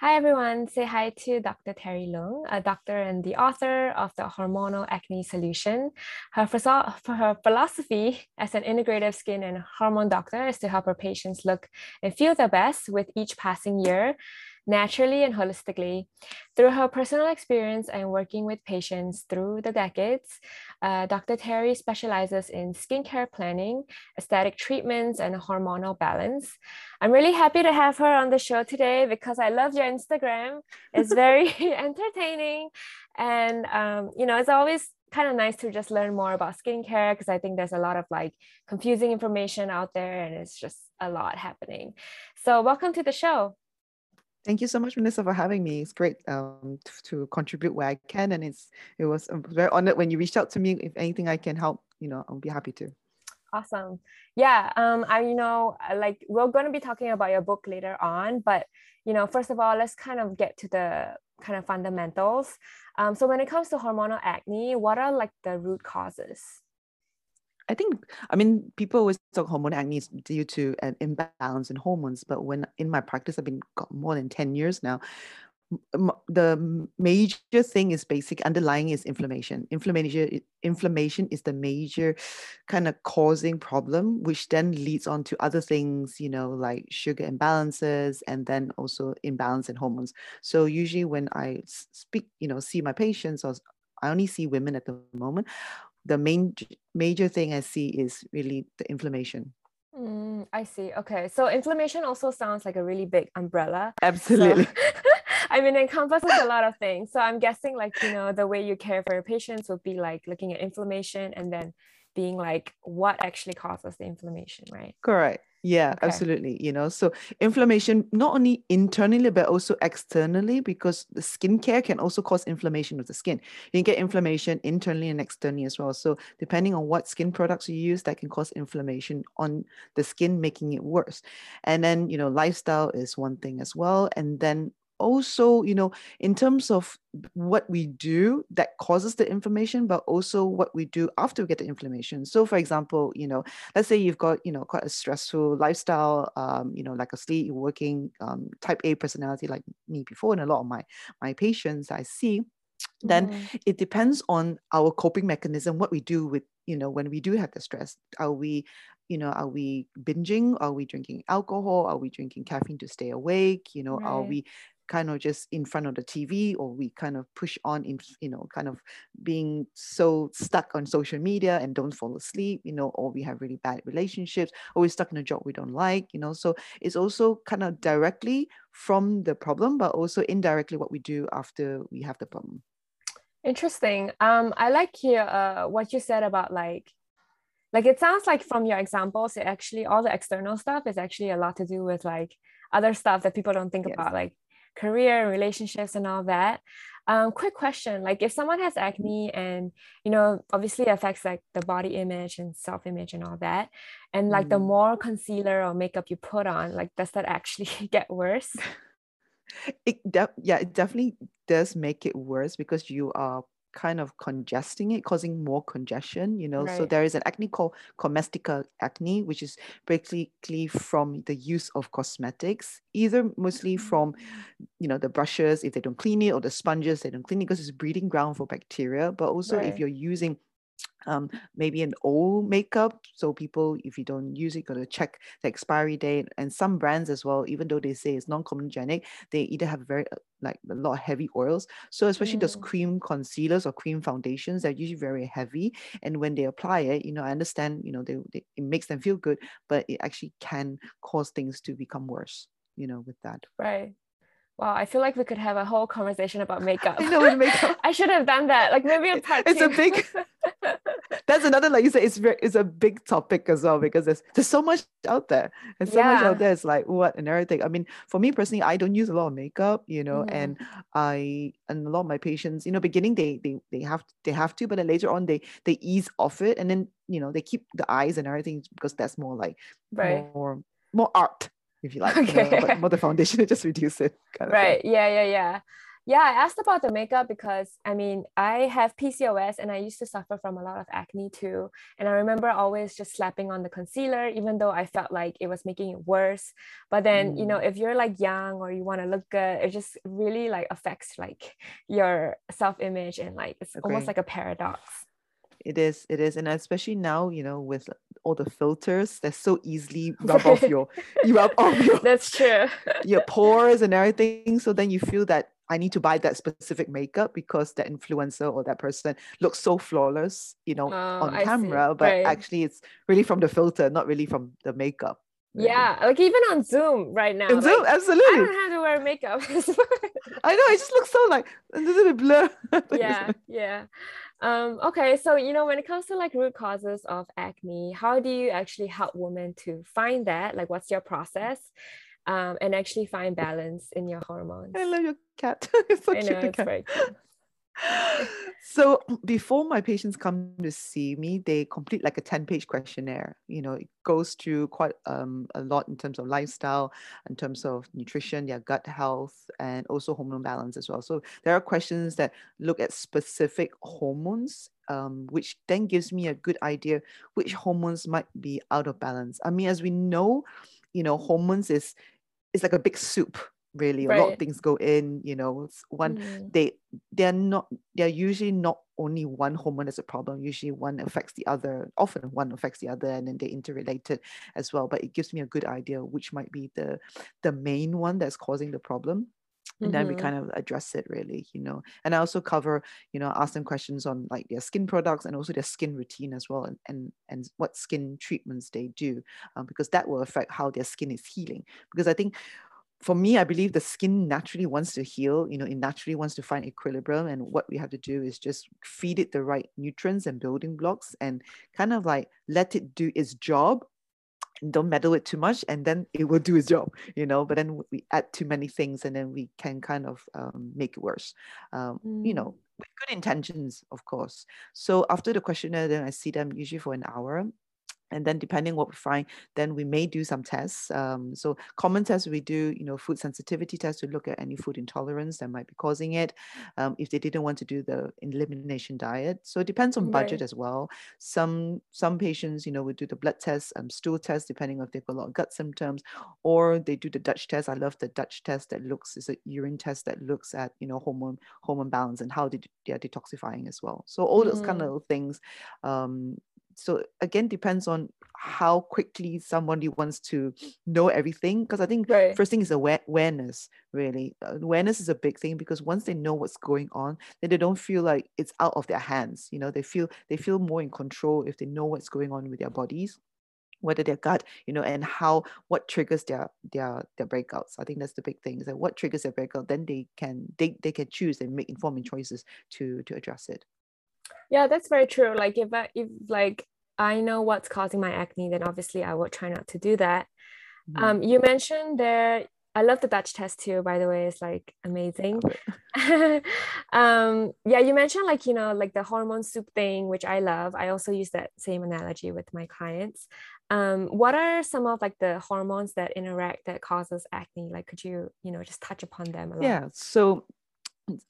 Hi everyone, say hi to Dr. Terry Loong, a doctor and the author of the Hormonal Acne Solution. Her, her philosophy as an integrative skin and hormone doctor is to help her patients look and feel their best with each passing year naturally and holistically. Through her personal experience and working with patients through the decades, uh, Dr. Terry specializes in skincare planning, aesthetic treatments, and hormonal balance. I'm really happy to have her on the show today because I love your Instagram. It's very entertaining. And, um, you know, it's always kind of nice to just learn more about skincare because I think there's a lot of like confusing information out there and it's just a lot happening. So, welcome to the show. Thank you so much, Melissa, for having me. It's great um, to, contribute where I can, and it's it was I'm very honored when you reached out to me. If anything I can help, you know, I'll be happy to. Awesome. Yeah. Um. I you know like we're going to be talking about your book later on, but you know, first of all, let's kind of get to the kind of fundamentals. Um. So when it comes to hormonal acne, what are like the root causes? I think, I mean, people always talk hormone acne is due to an imbalance in hormones, but when in my practice, I've been got more than 10 years now, the major thing is basic underlying is inflammation. Inflammation inflammation is the major kind of causing problem which then leads on to other things you know like sugar imbalances and then also imbalance in hormones. So usually when i speak you know see my patients or I only see women at the moment the main major thing I see is really the inflammation. Mm, I see. Okay. So inflammation also sounds like a really big umbrella. Absolutely. So, I mean, it encompasses a lot of things. So I'm guessing like, you know, the way you care for your patients would be like looking at inflammation and then being like what actually causes the inflammation, right? Correct. Yeah, okay. absolutely. You know, so inflammation not only internally but also externally because the skincare can also cause inflammation of the skin. You can get inflammation internally and externally as well. So depending on what skin products you use, that can cause inflammation on the skin, making it worse. And then, you know, lifestyle is one thing as well. And then also, you know, in terms of what we do that causes the inflammation, but also what we do after we get the inflammation. So, for example, you know, let's say you've got, you know, quite a stressful lifestyle, um, you know, like a sleep, working um, type A personality like me before, and a lot of my my patients I see then mm. it depends on our coping mechanism what we do with you know when we do have the stress are we you know are we binging are we drinking alcohol are we drinking caffeine to stay awake you know right. are we kind of just in front of the TV or we kind of push on in, you know, kind of being so stuck on social media and don't fall asleep, you know, or we have really bad relationships or we're stuck in a job we don't like, you know. So it's also kind of directly from the problem, but also indirectly what we do after we have the problem. Interesting. Um, I like here uh, what you said about like like it sounds like from your examples it actually all the external stuff is actually a lot to do with like other stuff that people don't think yes. about like career and relationships and all that um, quick question like if someone has acne and you know obviously affects like the body image and self-image and all that and like mm. the more concealer or makeup you put on like does that actually get worse it de- yeah it definitely does make it worse because you are kind of congesting it, causing more congestion, you know. Right. So there is an acne called comedastic acne, which is basically from the use of cosmetics, either mostly from, mm. you know, the brushes if they don't clean it or the sponges they don't clean it because it's breeding ground for bacteria. But also right. if you're using um, maybe an old makeup. So people, if you don't use it, got to check the expiry date. And some brands as well, even though they say it's non-comedogenic, they either have very uh, like a lot of heavy oils. So especially mm. those cream concealers or cream foundations, they're usually very heavy. And when they apply it, you know, I understand, you know, they, they it makes them feel good, but it actually can cause things to become worse. You know, with that. Right. Wow, I feel like we could have a whole conversation about makeup. I know makeup. I should have done that. Like maybe a part It's two. a big that's another like you said it's very it's a big topic as well because there's there's so much out there and so yeah. much out there it's like what and everything i mean for me personally i don't use a lot of makeup you know mm. and i and a lot of my patients you know beginning they they they have they have to but then later on they they ease off it and then you know they keep the eyes and everything because that's more like right. more more art if you like okay. you know, but more the foundation just reduce it right yeah yeah yeah yeah, I asked about the makeup because I mean, I have PCOS and I used to suffer from a lot of acne too. And I remember always just slapping on the concealer, even though I felt like it was making it worse. But then, mm. you know, mm. if you're like young or you want to look good, it just really like affects like your self image and like it's okay. almost like a paradox. It is, it is. And especially now, you know, with all the filters that so easily rub off your you rub off your that's true. your pores and everything. So then you feel that I need to buy that specific makeup because that influencer or that person looks so flawless, you know, oh, on camera, but right. actually it's really from the filter, not really from the makeup. Really. Yeah, like even on Zoom right now. Like, Zoom, absolutely. I don't have to wear makeup. I know, it just looks so like a little bit blur. yeah, yeah. Um, okay, so you know, when it comes to like root causes of acne, how do you actually help women to find that? Like, what's your process? um, and actually find balance in your hormones. I love your cat. it's so I cute. Know, it's very cute. So before my patients come to see me they complete like a 10 page questionnaire you know it goes through quite um, a lot in terms of lifestyle in terms of nutrition their gut health and also hormone balance as well. So there are questions that look at specific hormones um, which then gives me a good idea which hormones might be out of balance. I mean as we know you know hormones is is like a big soup really right. a lot of things go in you know one mm. they they're not they're usually not only one hormone as a problem usually one affects the other often one affects the other and then they're interrelated as well but it gives me a good idea which might be the the main one that's causing the problem and then we mm-hmm. kind of address it really you know and i also cover you know ask them questions on like their skin products and also their skin routine as well and and, and what skin treatments they do um, because that will affect how their skin is healing because i think for me, I believe the skin naturally wants to heal, you know, it naturally wants to find equilibrium. And what we have to do is just feed it the right nutrients and building blocks and kind of like let it do its job don't meddle it too much and then it will do its job you know but then we add too many things and then we can kind of um, make it worse um, mm. you know with good intentions of course so after the questionnaire then i see them usually for an hour and then depending what we find then we may do some tests um, so common tests we do you know food sensitivity tests to look at any food intolerance that might be causing it um, if they didn't want to do the elimination diet so it depends on budget right. as well some some patients you know would do the blood test um, stool test depending if they've got a lot of gut symptoms or they do the dutch test i love the dutch test that looks is a urine test that looks at you know hormone hormone balance and how they, they are detoxifying as well so all those mm. kind of things um, so again depends on how quickly somebody wants to know everything because i think right. first thing is aware- awareness really. Uh, awareness is a big thing because once they know what's going on then they don't feel like it's out of their hands you know? They feel they feel more in control if they know what's going on with their bodies whether their gut you know and how what triggers their their their breakouts. I think that's the big thing is that what triggers their breakout then they can they, they can choose and make informed choices to to address it yeah that's very true like if I, if like I know what's causing my acne, then obviously I will try not to do that. Mm-hmm. Um, you mentioned there, I love the Dutch test too, by the way, it's like amazing. um, yeah, you mentioned like, you know, like the hormone soup thing, which I love. I also use that same analogy with my clients. Um, what are some of like the hormones that interact that causes acne? Like, could you, you know, just touch upon them a Yeah. So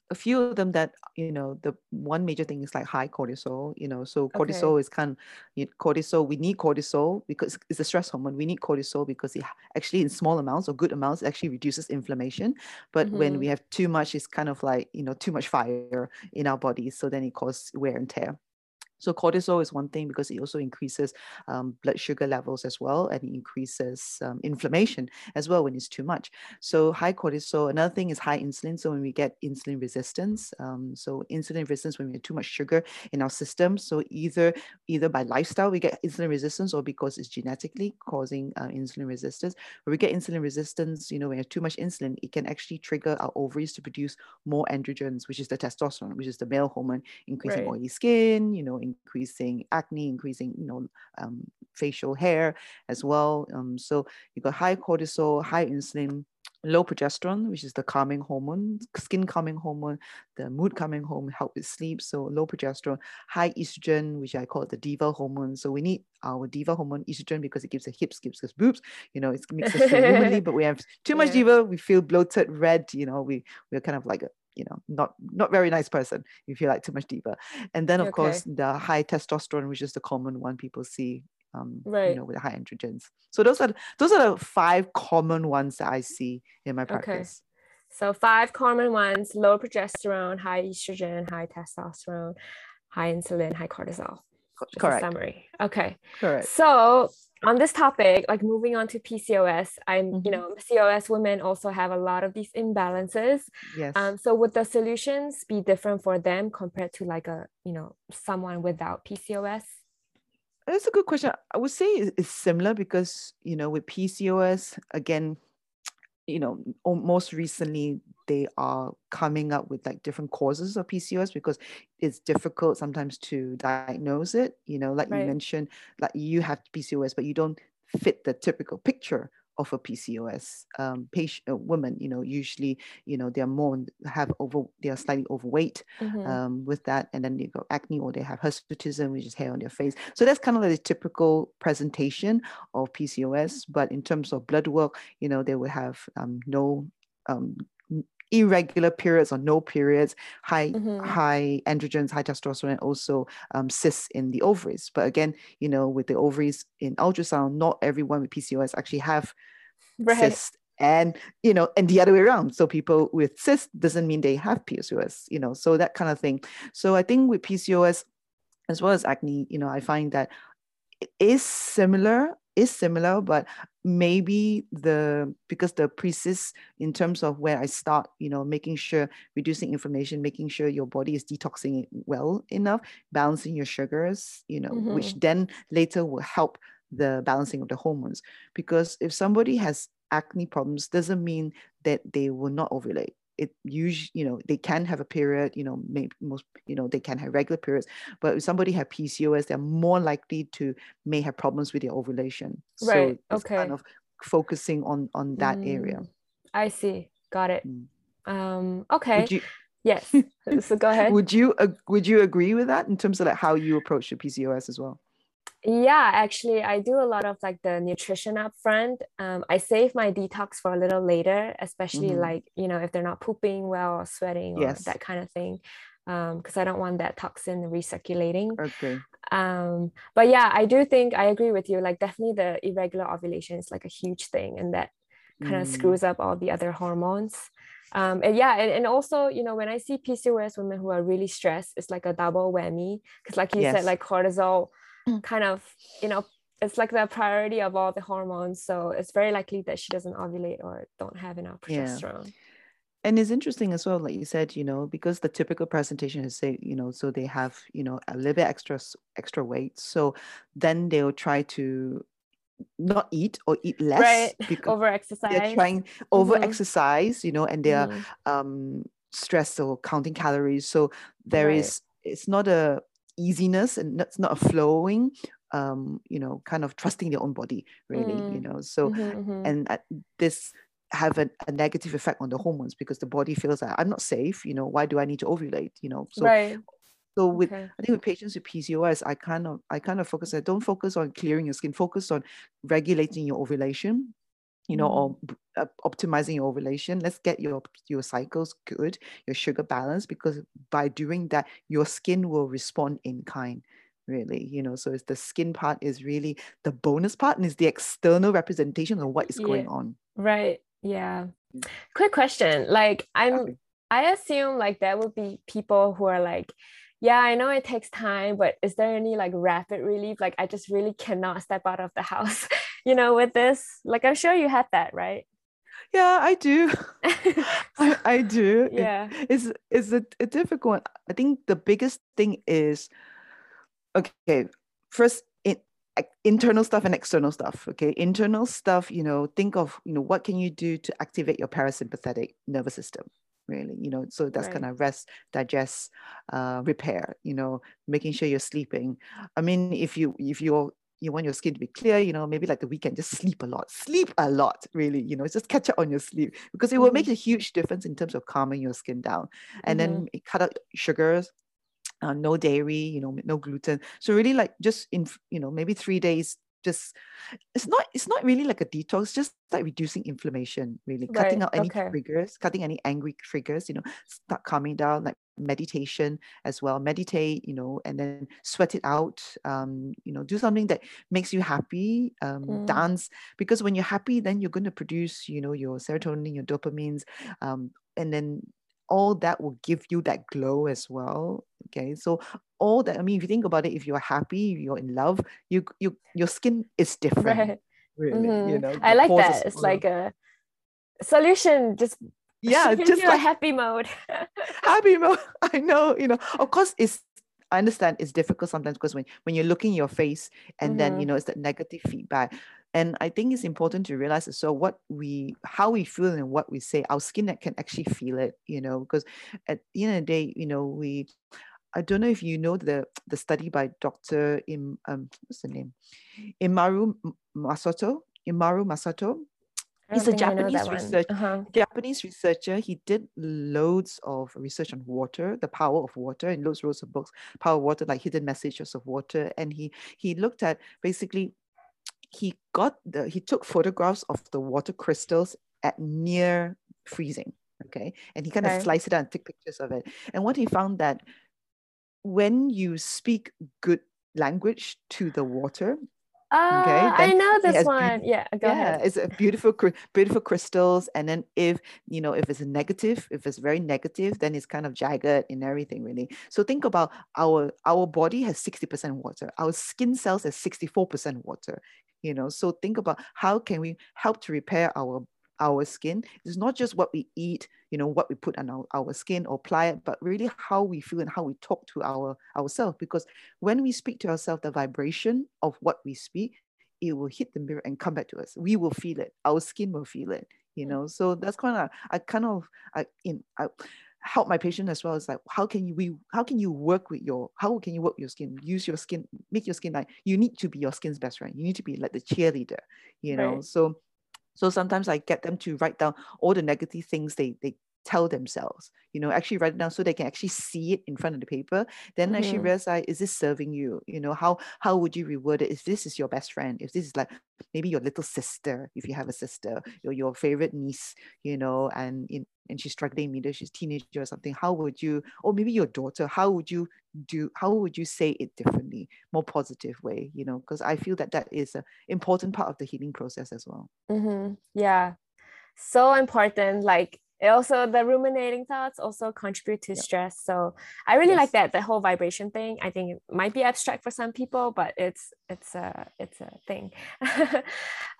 a few of them that you know the one major thing is like high cortisol you know so cortisol okay. is kind of you know, cortisol we need cortisol because it's a stress hormone we need cortisol because it actually in small amounts or good amounts actually reduces inflammation but mm-hmm. when we have too much it's kind of like you know too much fire in our bodies so then it causes wear and tear so cortisol is one thing because it also increases um, blood sugar levels as well, and it increases um, inflammation as well when it's too much. So high cortisol. Another thing is high insulin. So when we get insulin resistance, um, so insulin resistance when we have too much sugar in our system. So either either by lifestyle we get insulin resistance, or because it's genetically causing uh, insulin resistance. When we get insulin resistance, you know, when we have too much insulin, it can actually trigger our ovaries to produce more androgens, which is the testosterone, which is the male hormone, increasing right. oily skin, you know, increasing acne, increasing, you know, um, facial hair as well. Um, so you got high cortisol, high insulin, low progesterone, which is the calming hormone, skin calming hormone, the mood calming hormone, help with sleep. So low progesterone, high estrogen, which I call the diva hormone. So we need our diva hormone estrogen because it gives the hips, gives us boobs. You know, it makes us feel womanly, but we have too much yeah. diva, we feel bloated, red. You know, we we're kind of like a you know not not very nice person if you like too much diva and then of okay. course the high testosterone which is the common one people see um, right. you know, with high androgens. So those are those are the five common ones that I see in my practice. Okay. So five common ones: low progesterone, high estrogen, high testosterone, high insulin, high cortisol. Correct. summary. Okay. Correct. So on this topic, like moving on to PCOS, I'm, mm-hmm. you know, PCOS women also have a lot of these imbalances. Yes. Um, so would the solutions be different for them compared to like a, you know, someone without PCOS? That's a good question. I would say it's similar because, you know, with PCOS, again, you know, most recently they are coming up with like different causes of PCOS because it's difficult sometimes to diagnose it. You know, like right. you mentioned, like you have PCOS, but you don't fit the typical picture of a PCOS um, patient uh, woman, you know, usually, you know, they're more have over, they are slightly overweight mm-hmm. um, with that, and then they got acne or they have hirsutism, which is hair on their face. So that's kind of like the typical presentation of PCOS. But in terms of blood work, you know, they will have um, no um, irregular periods or no periods, high mm-hmm. high androgens, high testosterone, and also um, cysts in the ovaries. But again, you know, with the ovaries in ultrasound, not everyone with PCOS actually have right. cysts. And you know, and the other way around. So people with cysts doesn't mean they have PCOS, you know, so that kind of thing. So I think with PCOS as well as acne, you know, I find that it is similar is similar, but maybe the because the precis in terms of where I start, you know, making sure reducing inflammation, making sure your body is detoxing it well enough, balancing your sugars, you know, mm-hmm. which then later will help the balancing of the hormones. Because if somebody has acne problems, doesn't mean that they will not ovulate it usually you know they can have a period you know maybe most you know they can have regular periods but if somebody have pcos they're more likely to may have problems with their ovulation. Right so okay. kind of focusing on on that mm, area i see. Got it. Mm. um okay. You, yes. So go ahead. Would you uh, would you agree with that in terms of like how you approach the pcos as well yeah, actually, I do a lot of like the nutrition up front. Um, I save my detox for a little later, especially mm-hmm. like, you know, if they're not pooping well or sweating or yes. that kind of thing. Because um, I don't want that toxin recirculating. Okay. Um, but yeah, I do think I agree with you. Like, definitely the irregular ovulation is like a huge thing, and that kind of mm. screws up all the other hormones. Um, and yeah, and, and also, you know, when I see PCOS women who are really stressed, it's like a double whammy. Because, like you yes. said, like cortisol. kind of you know it's like the priority of all the hormones so it's very likely that she doesn't ovulate or don't have enough progesterone yeah. and it's interesting as well like you said you know because the typical presentation is say you know so they have you know a little bit extra extra weight so then they'll try to not eat or eat less right because over exercise they're trying over exercise mm-hmm. you know and they're mm-hmm. um stressed or counting calories so there right. is it's not a easiness and it's not a flowing um you know kind of trusting their own body really mm. you know so mm-hmm, mm-hmm. and uh, this have a, a, negative effect on the hormones because the body feels like i'm not safe you know why do i need to ovulate you know so right. so with okay. i think with patients with pcos i kind of i kind of focus i don't focus on clearing your skin focus on regulating your ovulation you know, or uh, optimizing your ovulation. Let's get your your cycles good, your sugar balance, because by doing that, your skin will respond in kind. Really, you know, so it's the skin part is really the bonus part, and is the external representation of what is yeah. going on. Right. Yeah. Quick question. Like, I'm. I assume like there will be people who are like, yeah, I know it takes time, but is there any like rapid relief? Like, I just really cannot step out of the house you know, with this? Like, I'm sure you had that, right? Yeah, I do. I, I do. Yeah. It, it's it's a, a difficult one. I think the biggest thing is okay, first in, internal stuff and external stuff. Okay. Internal stuff, you know, think of, you know, what can you do to activate your parasympathetic nervous system? really you know so that's right. kind of rest digest uh, repair you know making sure you're sleeping i mean if you if you're you want your skin to be clear, you know, maybe like the weekend, just sleep a lot, sleep a lot, really, you know, just catch up on your sleep because it will make a huge difference in terms of calming your skin down. And mm-hmm. then cut out sugars, uh, no dairy, you know, no gluten. So really like just in, you know, maybe three days, just it's not it's not really like a detox just like reducing inflammation really right. cutting out any okay. triggers cutting any angry triggers you know start calming down like meditation as well meditate you know and then sweat it out um you know do something that makes you happy um mm. dance because when you're happy then you're going to produce you know your serotonin your dopamines um and then all that will give you that glow as well okay so all that i mean if you think about it if you're happy you're in love you you your skin is different right. really mm-hmm. you know i like that it's like a solution just yeah just like happy mode happy mode i know you know of course it's I understand it's difficult sometimes because when, when you're looking your face and mm-hmm. then you know it's that negative feedback and i think it's important to realize as well what we how we feel and what we say our skin that can actually feel it you know because at the end of the day you know we I don't know if you know the the study by Dr. Im, um, what's the name? Imaru Masato. Imaru Masato. He's a Japanese researcher. Uh-huh. Japanese researcher. He did loads of research on water, the power of water, and loads, loads of books, power of water, like hidden messages of water. And he he looked at basically he got the he took photographs of the water crystals at near freezing okay and he kind okay. of sliced it out and took pictures of it and what he found that when you speak good language to the water uh, okay, I know this one. yeah, go yeah, ahead. It's a beautiful, beautiful crystals. And then if you know, if it's a negative, if it's very negative, then it's kind of jagged in everything, really. So think about our our body has sixty percent water. Our skin cells has sixty four percent water you know so think about how can we help to repair our our skin. It's not just what we eat you know what we put on our, our skin or apply it but really how we feel and how we talk to our ourselves. Because when we speak to ourselves the vibration of what we speak it will hit the mirror and come back to us. We will feel it. Our skin will feel it you mm. know? So that's kind of i kind of i in I, help my patient as well. It's like how can you we how can you work with your how can you work with your skin? Use your skin, make your skin like you need to be your skin's best friend. You need to be like the cheerleader, you know. Right. So so sometimes I get them to write down all the negative things they they tell themselves you know actually write it down so they can actually see it in front of the paper. Then mm-hmm. actually realize is this serving you? You know how how would you reword it if this is your best friend? If this is like maybe your little sister if you have a sister or your favorite niece you know and in and she's struggling maybe she's teenager or something how would you or maybe your daughter how would you do how would you say it differently more positive way you know? Because i feel that that is an important part of the healing process as well. Mm-hmm. yeah. So important like also the ruminating thoughts also contribute to stress. So i really yes. like that the whole vibration thing. I think it might be abstract for some people but it's it's a it's a thing.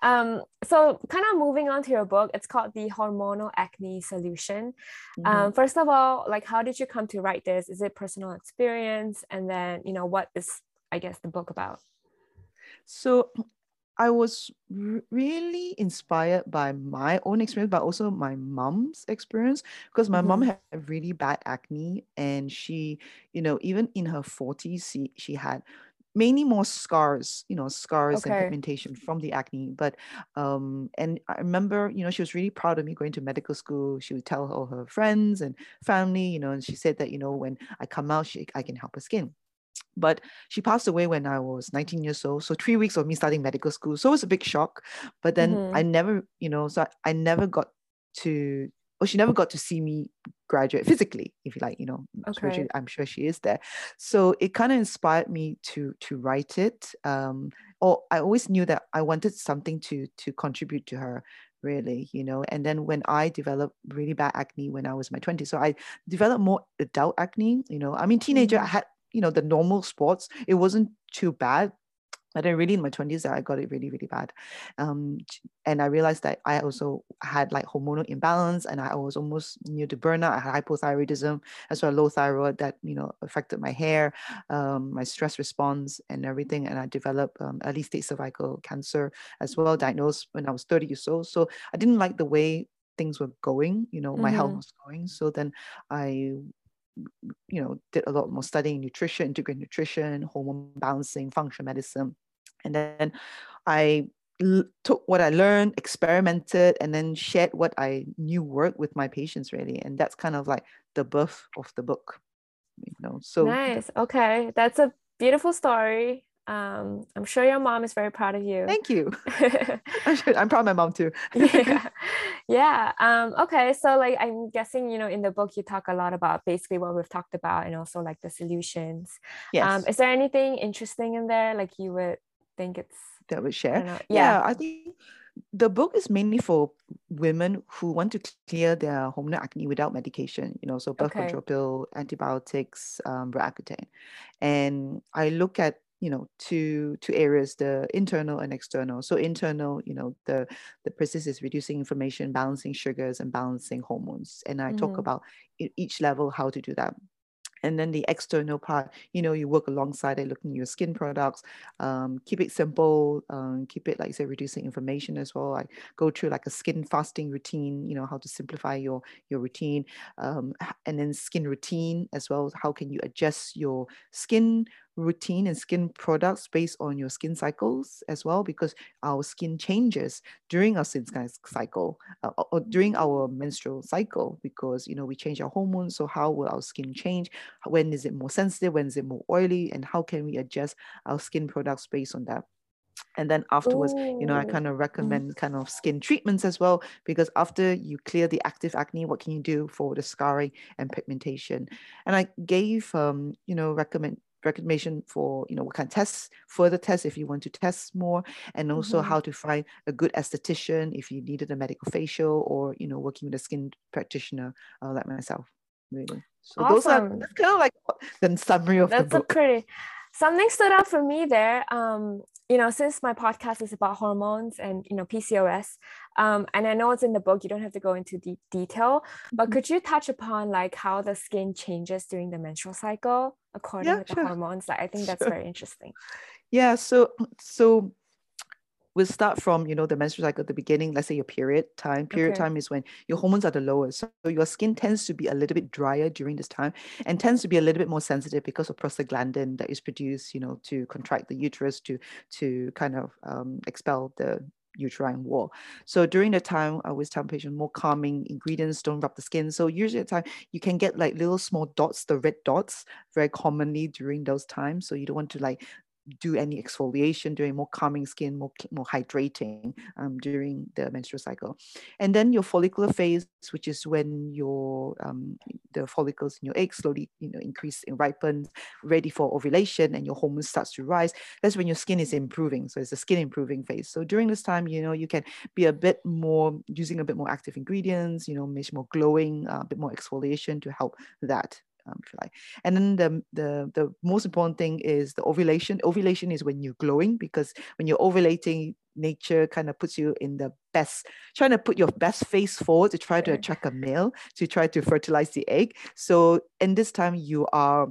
Um so kind of moving on to your book it's called the hormonal acne solution. Mm-hmm. um first of all like how did you come to write this? Is it personal experience? And then you know what is i guess the book about? So I was r- really inspired by my own experience, but also my mom's experience because my mm-hmm. mom had really bad acne, and she, you know, even in her forties, she she had mainly more scars, you know, scars okay. and pigmentation from the acne. But um, and I remember, you know, she was really proud of me going to medical school. She would tell all her friends and family, you know, and she said that, you know, when I come out, she I can help her skin. But she passed away when I was 19 years old. So three weeks of me starting medical school. So it was a big shock. But then mm-hmm. I never, you know, so I, I never got to or she never got to see me graduate physically, if you like, you know, okay. I'm sure she is there. So it kind of inspired me to to write it. Um, or I always knew that I wanted something to to contribute to her really you know and then when i developed really bad acne when i was my 20s so i developed more adult acne you know i mean teenager i had you know the normal sports it wasn't too bad but then really in my 20s I got it really, really bad. Um, and I realized that I also had like hormonal imbalance and I was almost near to burnout. I had hypothyroidism as well, low thyroid that, you know, affected my hair, um, my stress response and everything. And I developed um, early stage cervical cancer as well, diagnosed when I was 30 years old. So I didn't like the way things were going, you know, my mm-hmm. health was going. So then I you know, did a lot more studying nutrition, integrated nutrition, hormone balancing, functional medicine. And then I l- took what I learned, experimented, and then shared what I knew worked with my patients really. And that's kind of like the birth of the book. You know, so nice. Okay. That's a beautiful story. Um, I'm sure your mom is very proud of you. Thank you. I'm proud of my mom too. yeah. Yeah. Um, okay. So like I'm guessing, you know, in the book you talk a lot about basically what we've talked about and also like the solutions. Yes. Um, is there anything interesting in there like you would think it's that would share? I yeah. yeah, I think the book is mainly for women who want to clear their hormonal acne without medication, you know, so birth okay. control pill, antibiotics, um, Roaccutane. And I look at you know two two areas the internal and external. So internal you know the the process is reducing inflammation balancing sugars and balancing hormones. And i mm-hmm. talk about each level how to do that. And then the external part you know you work alongside it looking at your skin products um, keep it simple um, keep it like I say reducing inflammation as well. I go through like a skin fasting routine you know how to simplify your your routine um, and then skin routine as well. How can you adjust your skin routine and skin products based on your skin cycles as well because our skin changes during our skin cycle uh, or during our menstrual cycle because you know we change our hormones. So how will our skin change? When is it more sensitive? When is it more oily? And how can we adjust our skin products based on that? And then afterwards Ooh. you know i kind of mm. recommend kind of skin treatments as well because after you clear the active acne what can you do for the scarring and pigmentation? And i gave um you know recommend recommendation for you know what kind of tests further tests if you want to test more and also mm-hmm. how to find a good esthetician if you needed a medical facial or you know working with a skin practitioner uh, like myself really so awesome. those are that's kind of like the summary of that's the book. a pretty something stood out for me there um you know since my podcast is about hormones and you know pcos um and i know it's in the book you don't have to go into deep detail but mm-hmm. could you touch upon like how the skin changes during the menstrual cycle according yeah, to sure. the hormones like i think that's sure. very interesting yeah so so we'll start from you know the menstrual cycle at the beginning let's say your period time period okay. time is when your hormones are the lowest so your skin tends to be a little bit drier during this time and tends to be a little bit more sensitive because of prostaglandin that is produced you know to contract the uterus to to kind of um, expel the uterine wall. So during the time, I always tell patients more calming ingredients, don't rub the skin. So usually at time, you can get like little small dots, the red dots, very commonly during those times. So you don't want to like do any exfoliation, doing more calming skin, more, more hydrating um, during the menstrual cycle. And then your follicular phase, which is when your um, the follicles in your egg slowly you know increase and ripen, ready for ovulation, and your hormones starts to rise. That's when your skin is improving. So it's a skin improving phase. So during this time, you know, you can be a bit more using a bit more active ingredients, you know, much more glowing, uh, a bit more exfoliation to help that um, if you like. And then the, the, the most important thing is the ovulation. Ovulation is when you're glowing because when you're ovulating, nature kind of puts you in the best, trying to put your best face forward to try to attract a male to try to fertilize the egg. So in this time, you are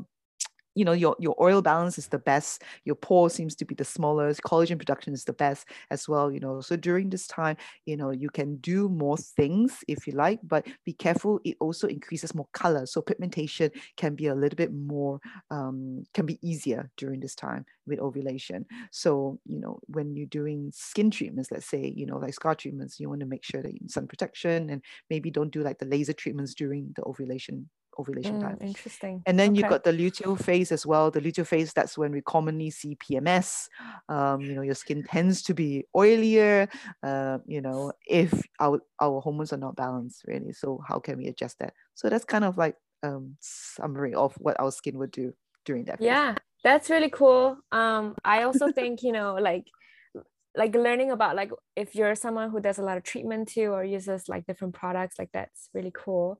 you know your your oil balance is the best your pore seems to be the smallest collagen production is the best as well you know. So during this time you know you can do more things if you like but be careful it also increases more color. So pigmentation can be a little bit more um, can be easier during this time with ovulation. So you know when you're doing skin treatments let's say you know like scar treatments you want to make sure that sun protection and maybe don't do like the laser treatments during the ovulation ovulation mm, time. Interesting. And then okay. you got the luteal phase as well. The luteal phase, that's when we commonly see PMS. Um, you know, your skin tends to be oilier, uh, you know, if our, our hormones are not balanced really. So how can we adjust that? So that's kind of like um summary of what our skin would do during that. Phase. Yeah, that's really cool. Um, I also think, you know, like like learning about like if you're someone who does a lot of treatment too or uses like different products like that's really cool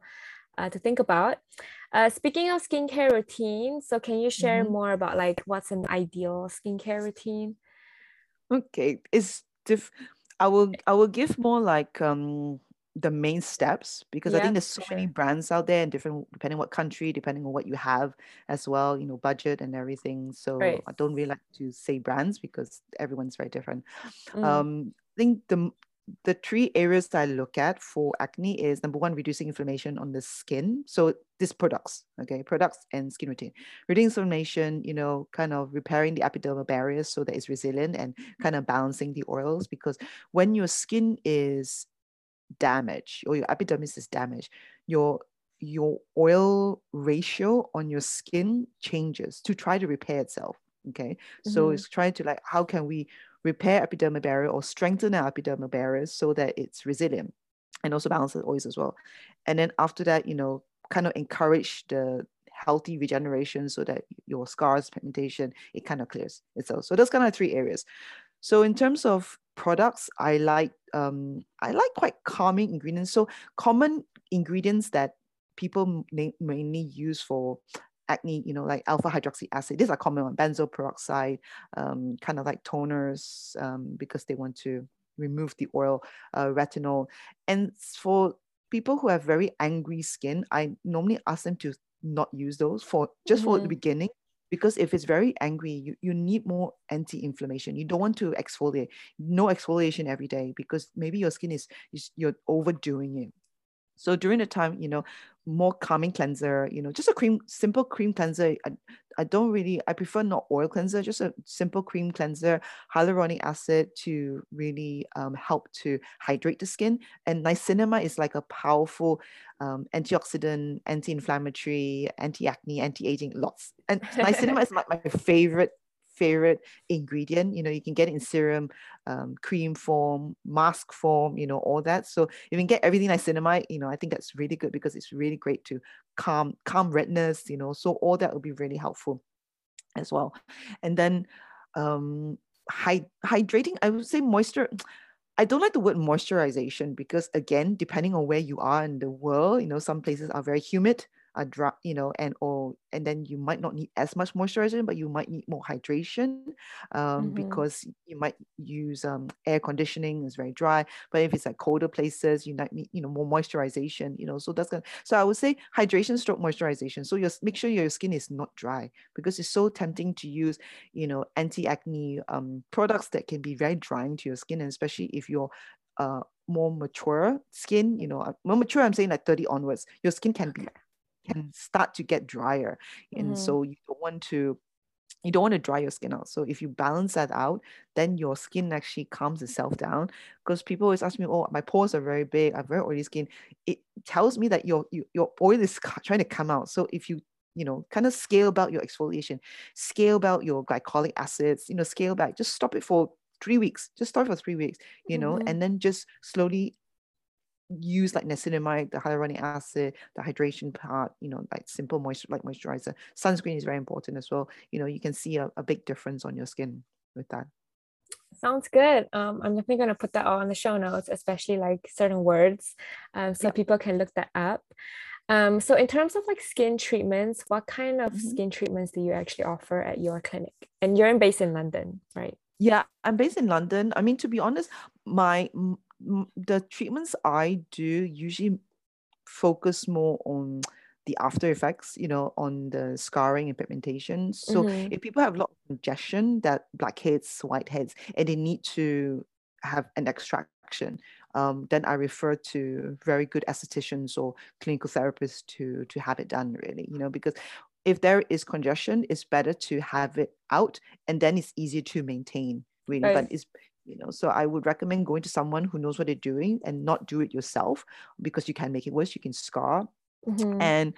uh, to think about. Uh, speaking of skincare routine, so can you share mm-hmm. more about like what's an ideal skincare routine? Okay, it's diff- I will I will give more like um the main steps because yeah, I think there's so sure. many brands out there and different depending what country, depending on what you have as well, you know, budget and everything. So right. I don't really like to say brands because everyone's very different. Mm. Um, I think the the three areas I look at for acne is number one, reducing inflammation on the skin. So these products, okay, products and skin routine. Reducing inflammation, you know, kind of repairing the epidermal barriers so that it's resilient and kind of balancing the oils. Because when your skin is damaged or your epidermis is damaged, your your oil ratio on your skin changes to try to repair itself. Okay. Mm-hmm. So it's trying to like, how can we repair epidermal barrier or strengthen our epidermal barriers so that it's resilient and also balance the oils as well. And then after that, you know, kind of encourage the healthy regeneration so that your scars, pigmentation, it kind of clears itself. So those kind of three areas. So in terms of products, I like um, I like quite calming ingredients. So common ingredients that people mainly use for acne, you know, like alpha hydroxy acid. These are common one, benzoyl peroxide, um, kind of like toners um, because they want to remove the oil, uh, retinol. And for people who have very angry skin, I normally ask them to not use those for just mm-hmm. for the mm-hmm. beginning because if it's very angry you, you need more anti-inflammation you don't want to exfoliate no exfoliation every day because maybe your skin is, is you're overdoing it so during the time, you know, more calming cleanser, you know, just a cream, simple cream cleanser. I, I don't really, I prefer not oil cleanser, just a simple cream cleanser, hyaluronic acid to really um, help to hydrate the skin. And niacinamide is like a powerful um, antioxidant, anti-inflammatory, anti-acne, anti-aging, lots. And niacinamide is my, my favorite favorite ingredient. You know, you can get it in serum, um, cream form, mask form, you know, all that. So you can get everything like niacinamide, you know, I think that's really good because it's really great to calm, calm redness, you know, so all that will be really helpful as well. And then um, hydrating, I would say moisture. I don't like the word moisturization because again, depending on where you are in the world, you know, some places are very humid, are dry, you know, and or and then you might not need as much moisturization, but you might need more hydration um, mm-hmm. because you might use um, air conditioning is very dry. But if it's like colder places, you might need you know more moisturization. You know, so that's gonna. So I would say hydration stroke moisturization. So you make sure your skin is not dry because it's so tempting to use you know anti acne um, products that can be very drying to your skin, and especially if you're uh, more mature skin, you know, uh, more mature, I'm saying like 30 onwards, your skin can be can start to get drier and mm. so you don't want to you don't want to dry your skin out. So if you balance that out, then your skin actually calms itself down. Because people always ask me, "Oh, my pores are very big. I have very oily skin." It tells me that your your, your oil is trying to come out. So if you you know kind of scale back your exfoliation, scale back your glycolic acids, you know, scale back. Just stop it for three weeks. Just start for three weeks. You know, mm-hmm. and then just slowly use like niacinamide, the hyaluronic acid, the hydration part, you know, like simple moisture, like moisturizer. Sunscreen is very important as well. You know, you can see a, a big difference on your skin with that. Sounds good. Um, I'm definitely going to put that all on the show notes, especially like certain words, um, so yeah. people can look that up. Um, so in terms of like skin treatments, what kind of mm-hmm. skin treatments do you actually offer at your clinic? And you're based in London, right? Yeah, I'm based in London. I mean, to be honest, my the treatments I do usually focus more on the after effects, you know, on the scarring and pigmentation. So mm-hmm. if people have a lot of congestion, that blackheads, whiteheads, and they need to have an extraction, um, then I refer to very good estheticians or clinical therapists to to have it done. Really, you know, because if there is congestion, it's better to have it out, and then it's easier to maintain. Really, right. but it's you know so i would recommend going to someone who knows what they're doing and not do it yourself because you can make it worse you can scar. Mm-hmm. and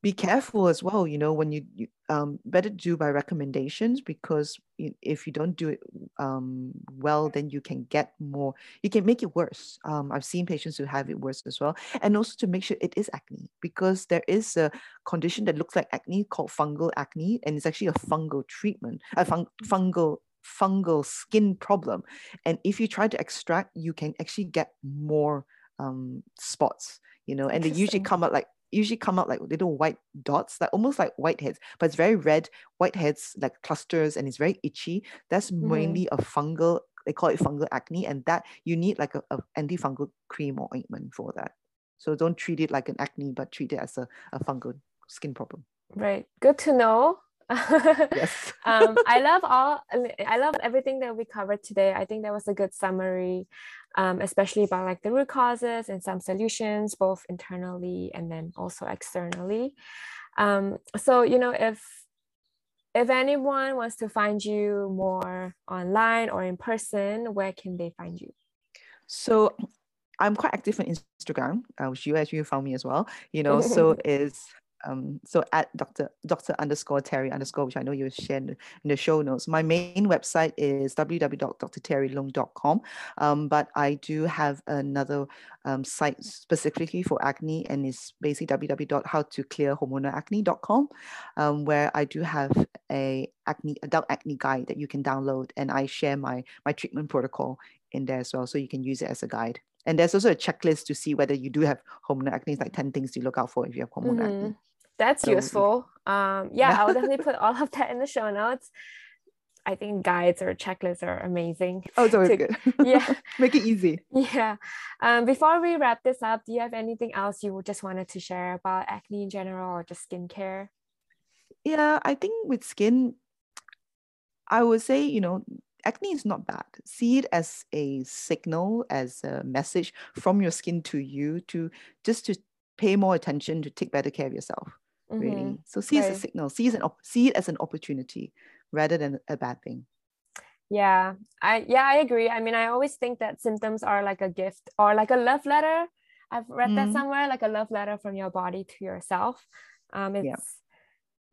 be careful as well you know when you, you um, better do by recommendations because if you don't do it um, well then you can get more you can make it worse. Um, i've seen patients who have it worse as well. And also to make sure it is acne because there is a condition that looks like acne called fungal acne and it's actually a fungal treatment a fung- fungal fungal skin problem. And if you try to extract, you can actually get more um, spots, you know, and they usually come out like usually come out like little white dots, like almost like whiteheads, but it's very red, whiteheads like clusters, and it's very itchy. That's mm. mainly a fungal. They call it fungal acne, and that you need like a, a antifungal cream or ointment for that. So don't treat it like an acne, but treat it as a, a fungal skin problem. Right. Good to know yes. um, I love all. I love everything that we covered today. I think that was a good summary, um, especially about like the root causes and some solutions, both internally and then also externally. Um, so you know, if if anyone wants to find you more online or in person, where can they find you? So I'm quite active on Instagram, uh, which you as you found me as well. You know, so is um, so at Dr. Dr. underscore Terry underscore, which I know you shared in the show notes. My main website is www.drterryloong.com. Um, but I do have another um, site specifically for acne, and it's basically www.howtoclearhormonalacne.com, um, where I do have a acne adult acne guide that you can download, and I share my my treatment protocol in there as well, so you can use it as a guide. And there's also a checklist to see whether you do have hormonal acne. Like 10 things to look out for if you have hormonal mm-hmm. acne. That's so, useful. Um, yeah, I'll definitely put all of that in the show notes. I think guides or checklists are amazing. Oh, it's always to, good. Yeah. Make it easy. Yeah. Um, before we wrap this up, do you have anything else you just wanted to share about acne in general or just skincare? Yeah, I think with skin, I would say, you know, acne is not bad. See it as a signal, as a message from your skin to you to just to pay more attention, to take better care of yourself. Mm-hmm. Really. So see right. it as a signal, see it, as an op- see it as an opportunity rather than a bad thing. Yeah, I yeah, I agree. I mean, I always think that symptoms are like a gift or like a love letter. I've read mm-hmm. that somewhere, like a love letter from your body to yourself. Um, it's yeah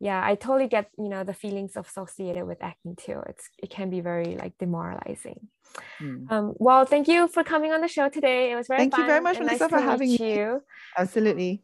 yeah i totally get you know the feelings associated with acne too it's it can be very like demoralizing mm. um, well thank you for coming on the show today it was very thank you very much melissa nice for having you absolutely